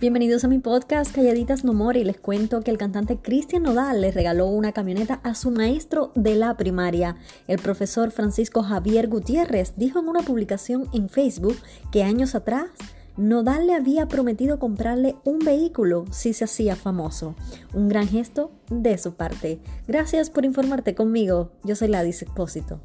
Bienvenidos a mi podcast Calladitas No More y les cuento que el cantante Cristian Nodal le regaló una camioneta a su maestro de la primaria. El profesor Francisco Javier Gutiérrez dijo en una publicación en Facebook que años atrás Nodal le había prometido comprarle un vehículo si se hacía famoso. Un gran gesto de su parte. Gracias por informarte conmigo. Yo soy Ladis Expósito.